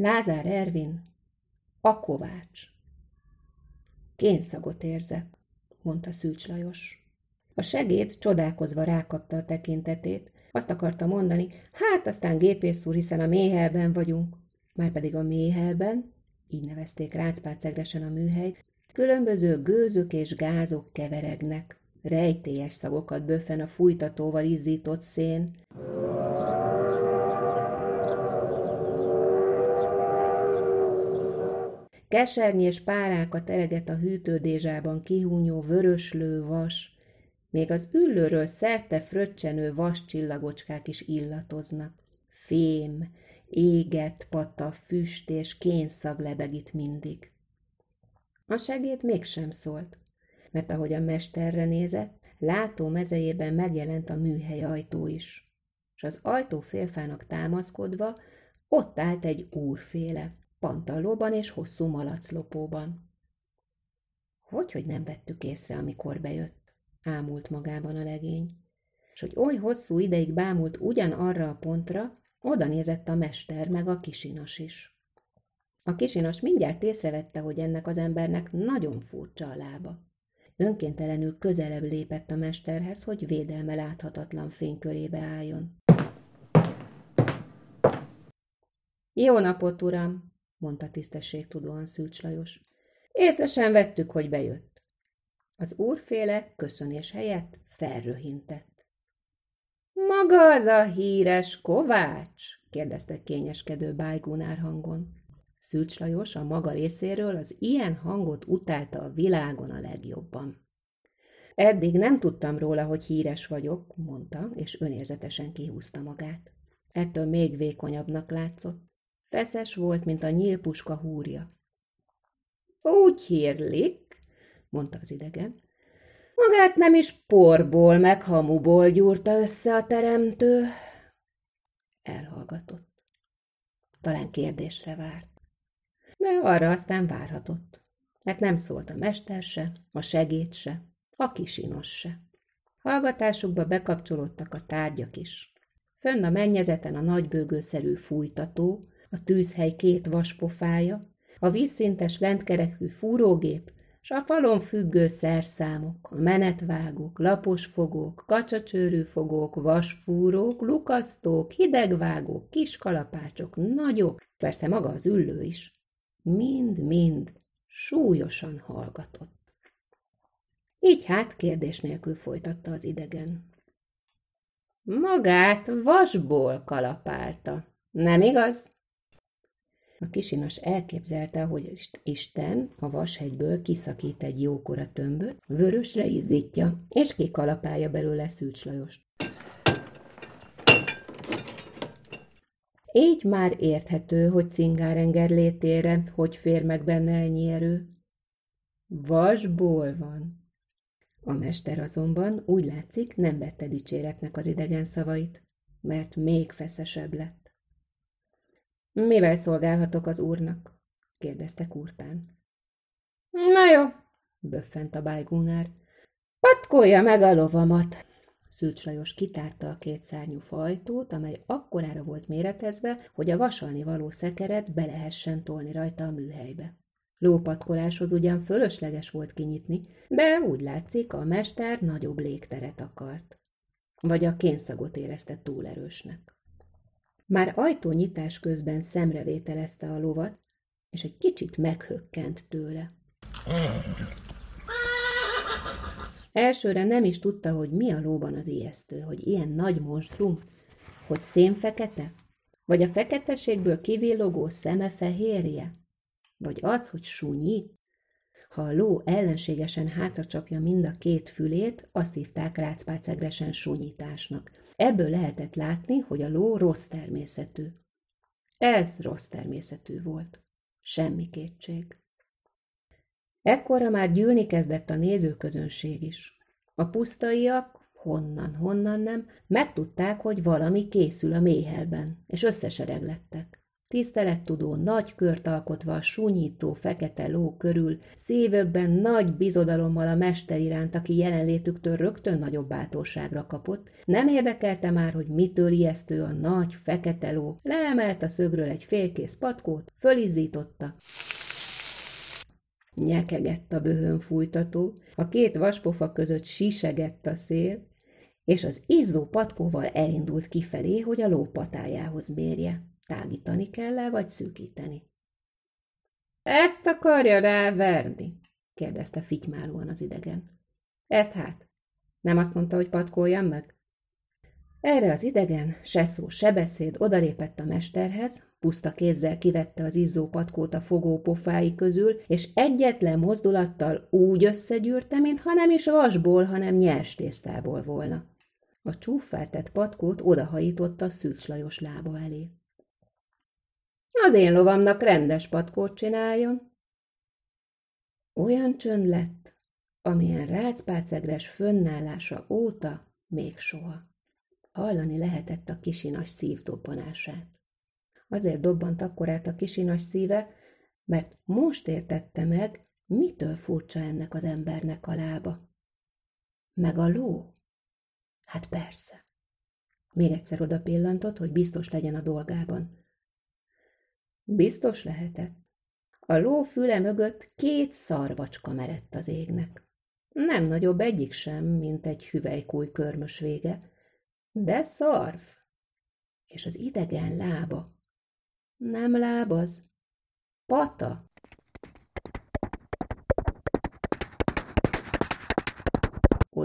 Lázár Ervin, a Kovács. Kénszagot érzek, mondta Szűcs Lajos. A segéd csodálkozva rákapta a tekintetét, azt akarta mondani, hát aztán gépész úr, hiszen a méhelben vagyunk. Márpedig a méhelben, így nevezték rácpácegresen a műhely, különböző gőzök és gázok keveregnek. Rejtélyes szagokat böffen a fújtatóval izzított szén. Kesernyi és párákat eleget a hűtődézsában kihúnyó vöröslő vas, még az üllőről szerte fröccsenő vas csillagocskák is illatoznak. Fém, égett pata, füst és kénszag lebegít mindig. A segéd mégsem szólt, mert ahogy a mesterre nézett, látó mezejében megjelent a műhely ajtó is, és az ajtó félfának támaszkodva ott állt egy úrféle, pantallóban és hosszú malaclopóban. Hogy, hogy nem vettük észre, amikor bejött, ámult magában a legény, és hogy oly hosszú ideig bámult ugyanarra a pontra, oda nézett a mester meg a kisinas is. A kisinas mindjárt észrevette, hogy ennek az embernek nagyon furcsa a lába. Önkéntelenül közelebb lépett a mesterhez, hogy védelme láthatatlan fénykörébe álljon. Jó napot, uram! Mondta tisztességtudóan Szűcs Lajos. Észre sem vettük, hogy bejött. Az úrféle köszönés helyett felröhintett. Maga az a híres Kovács? kérdezte kényeskedő bájgónár hangon. Szűcs Lajos a maga részéről az ilyen hangot utálta a világon a legjobban. Eddig nem tudtam róla, hogy híres vagyok, mondta, és önérzetesen kihúzta magát. Ettől még vékonyabbnak látszott. Feszes volt, mint a nyílpuska húrja. Úgy hírlik, mondta az idegen. Magát nem is porból, meg hamuból gyúrta össze a teremtő. Elhallgatott. Talán kérdésre várt. De arra aztán várhatott, mert nem szólt a mester se, a segéd se, a kisinos se. Hallgatásukba bekapcsolódtak a tárgyak is. Fönn a mennyezeten a nagybőgőszerű fújtató, a tűzhely két vaspofája, a vízszintes lentkerekű fúrógép, s a falon függő szerszámok, a menetvágók, laposfogók, kacsacsőrűfogók, vasfúrók, lukasztók, hidegvágók, kiskalapácsok, nagyok, persze maga az üllő is, mind-mind súlyosan hallgatott. Így hát kérdés nélkül folytatta az idegen. Magát vasból kalapálta, nem igaz? A kisinas elképzelte, hogy Isten a vashegyből kiszakít egy jókora tömböt, vörösre izzítja, és kikalapálja belőle Szűcs Lajost. Így már érthető, hogy cingárenger létére, hogy fér meg benne ennyi erő. Vasból van. A mester azonban úgy látszik nem vette dicséretnek az idegen szavait, mert még feszesebb lett. Mivel szolgálhatok az úrnak? kérdezte Kurtán. Na jó, böffent a bájgúnár. Patkolja meg a lovamat! Szűcs Lajos kitárta a két szárnyú fajtót, amely akkorára volt méretezve, hogy a vasalni való szekeret be lehessen tolni rajta a műhelybe. Lópatkoláshoz ugyan fölösleges volt kinyitni, de úgy látszik, a mester nagyobb légteret akart. Vagy a kénszagot érezte túl erősnek. Már ajtónyitás közben szemrevételezte a lovat, és egy kicsit meghökkent tőle. Elsőre nem is tudta, hogy mi a lóban az ijesztő, hogy ilyen nagy monstrum, hogy szénfekete, vagy a feketeségből kivillogó szeme fehérje, vagy az, hogy sunyít. Ha a ló ellenségesen hátracsapja mind a két fülét, azt hívták rácpácegresen sunyításnak. Ebből lehetett látni, hogy a ló rossz természetű. Ez rossz természetű volt. Semmi kétség. Ekkora már gyűlni kezdett a nézőközönség is. A pusztaiak, honnan, honnan nem, megtudták, hogy valami készül a méhelben, és összesereglettek. Tisztelettudó nagy kört alkotva a súnyító fekete ló körül, szívökben nagy bizodalommal a mester iránt, aki jelenlétüktől rögtön nagyobb bátorságra kapott. Nem érdekelte már, hogy mitől ijesztő a nagy fekete ló. Leemelt a szögről egy félkész patkót, fölizzította. Nyekegett a böhön fújtató, a két vaspofa között sisegett a szél, és az izzó patkóval elindult kifelé, hogy a ló patájához mérje. Tágítani kell -e, vagy szűkíteni? Ezt akarja ráverni? kérdezte fitymálóan az idegen. Ezt hát. Nem azt mondta, hogy patkoljam meg? Erre az idegen, se szó, se beszéd, odalépett a mesterhez, puszta kézzel kivette az izzó patkót a fogó pofái közül, és egyetlen mozdulattal úgy összegyűrte, mintha nem is vasból, hanem nyers tésztából volna. A csúffeltett patkót odahajította Szűcs Lajos lába elé. Az én lovamnak rendes patkót csináljon. Olyan csönd lett, amilyen rácpácegres fönnállása óta még soha. Hallani lehetett a kisinas szív dobbanását. Azért dobbant akkorát a kisinas szíve, mert most értette meg, mitől furcsa ennek az embernek a lába. Meg a ló? Hát persze. Még egyszer oda pillantott, hogy biztos legyen a dolgában. Biztos lehetett. A ló füle mögött két szarvacska merett az égnek. Nem nagyobb egyik sem, mint egy hüvelykúj körmös vége, de szarv. És az idegen lába. Nem lábaz, pata.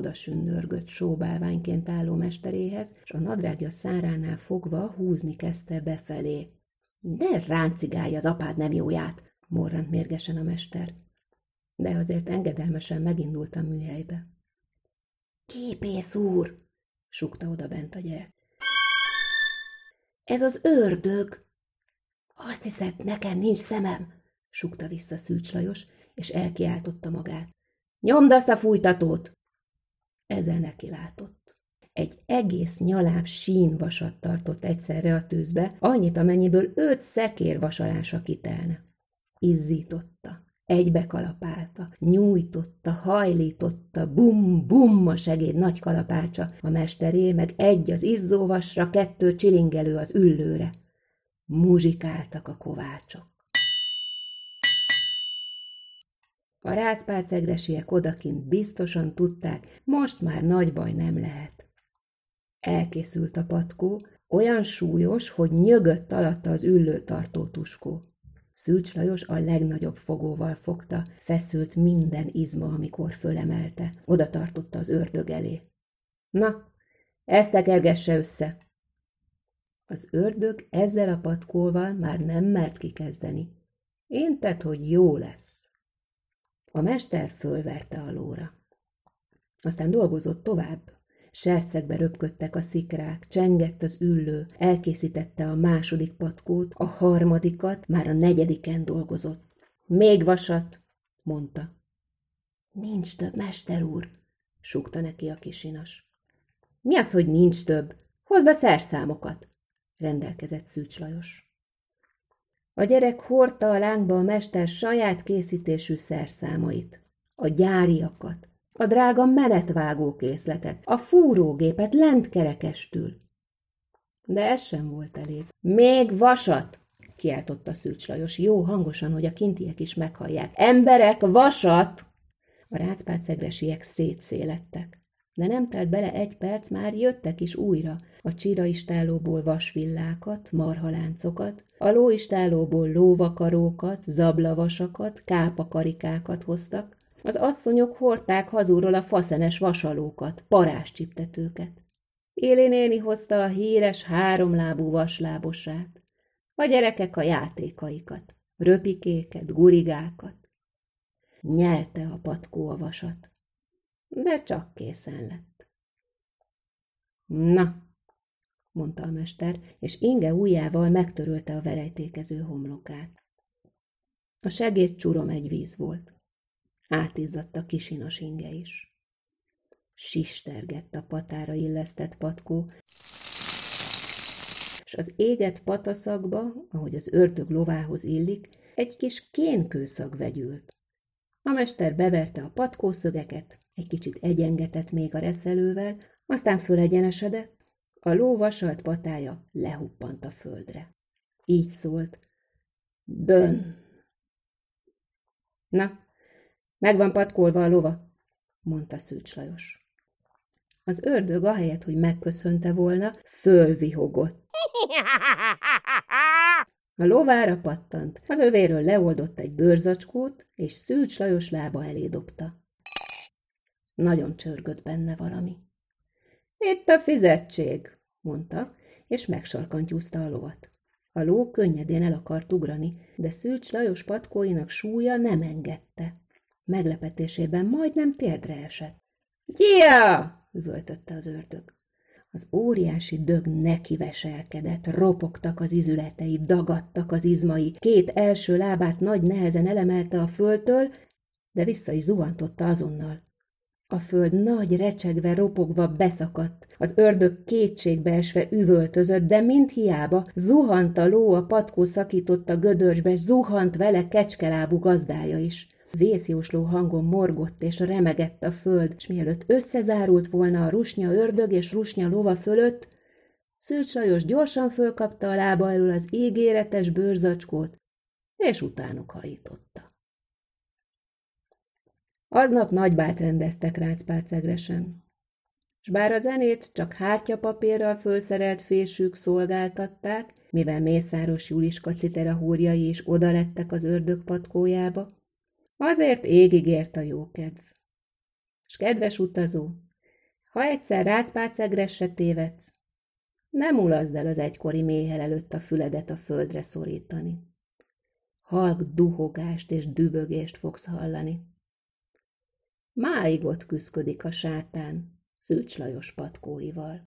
Oda sündörgött sóbálványként álló mesteréhez, és a nadrágja száránál fogva húzni kezdte befelé. Ne ráncigálj az apád nem jóját, morrant mérgesen a mester. De azért engedelmesen megindult a műhelybe. Képész úr, sukta oda bent a gyerek. Ez az ördög! Azt hiszed, nekem nincs szemem, sukta vissza Szűcs Lajos, és elkiáltotta magát. Nyomd azt a fújtatót! Ezzel neki látott. Egy egész nyaláb sínvasat tartott egyszerre a tűzbe, annyit, amennyiből öt szekér vasalása kitelne. Izzította, egybe kalapálta, nyújtotta, hajlította, bum-bum a segéd nagy kalapácsa, a mesteré meg egy az izzóvasra, kettő csilingelő az üllőre. Muzsikáltak a kovácsok. A rácpácegresiek odakint biztosan tudták, most már nagy baj nem lehet. Elkészült a patkó, olyan súlyos, hogy nyögött alatta az üllőtartó tuskó. Szűcs Lajos a legnagyobb fogóval fogta, feszült minden izma, amikor fölemelte, oda tartotta az ördög elé. Na, ezt tekergesse össze! Az ördög ezzel a patkóval már nem mert kikezdeni. Én tett, hogy jó lesz. A mester fölverte a lóra. Aztán dolgozott tovább, sercegbe röpködtek a szikrák, csengett az üllő, elkészítette a második patkót, a harmadikat, már a negyediken dolgozott. Még vasat, mondta. Nincs több, mester úr, súgta neki a kisinas. Mi az, hogy nincs több? Hozd a szerszámokat, rendelkezett Szűcs Lajos. A gyerek hordta a lángba a mester saját készítésű szerszámait, a gyáriakat, a drága menetvágó készletet, a fúrógépet lent kerekestül. De ez sem volt elég. Még vasat! kiáltotta Szűcs Lajos jó hangosan, hogy a kintiek is meghallják. Emberek, vasat! A rácpácegresiek szétszélettek. De nem telt bele egy perc, már jöttek is újra. A csiraistálóból vasvillákat, marhaláncokat, a lóistálóból lóvakarókat, zablavasakat, kápakarikákat hoztak, az asszonyok hordták hazúról a faszenes vasalókat, paráscsiptetőket. Éli néni hozta a híres háromlábú vaslábosát, a gyerekek a játékaikat, röpikéket, gurigákat. Nyelte a patkó a vasat, de csak készen lett. Na, mondta a mester, és inge ujjával megtörölte a verejtékező homlokát. A segéd csurom egy víz volt. Átizzadt a kisinas inge is. Sistergett a patára illesztett patkó, és az éget pataszakba, ahogy az ördög lovához illik, egy kis kénkőszag vegyült. A mester beverte a patkószögeket, egy kicsit egyengetett még a reszelővel, aztán fölegyenesedett, a ló vasalt patája lehuppant a földre. Így szólt. Dön! Na, meg van patkolva a lova, mondta Szűcs Lajos. Az ördög ahelyett, hogy megköszönte volna, fölvihogott. A lovára pattant, az övéről leoldott egy bőrzacskót, és Szűcs Lajos lába elé dobta. Nagyon csörgött benne valami. Itt a fizetség, mondta, és megsarkantyúzta a lovat. A ló könnyedén el akart ugrani, de Szűcs Lajos patkóinak súlya nem engedte. Meglepetésében majdnem térdre esett. Gyia! üvöltötte az ördög. Az óriási dög nekiveselkedett, ropogtak az izületei, dagadtak az izmai, két első lábát nagy nehezen elemelte a földtől, de vissza is zuhantotta azonnal. A föld nagy recsegve, ropogva beszakadt, az ördög kétségbeesve üvöltözött, de mind hiába, zuhant a ló a patkó szakította gödörsbe, zuhant vele kecskelábú gazdája is. Vészjósló hangon morgott és remegett a föld, és mielőtt összezárult volna a rusnya ördög és rusnya lova fölött, Szűcs Lajos gyorsan fölkapta a lába elől az ígéretes bőrzacskót, és utánuk hajította. Aznap nagybát rendeztek Rácpácegresen. S bár a zenét csak hártyapapírral fölszerelt fésűk szolgáltatták, mivel Mészáros Juliska citerahúrjai is odalettek az ördög patkójába, azért égig ért a jókedv. S kedves utazó, ha egyszer Rácpácegresre tévedsz, nem ulazd el az egykori méhel előtt a füledet a földre szorítani. Halk duhogást és dübögést fogsz hallani. Máig ott küszködik a sátán Szűcs Lajos patkóival.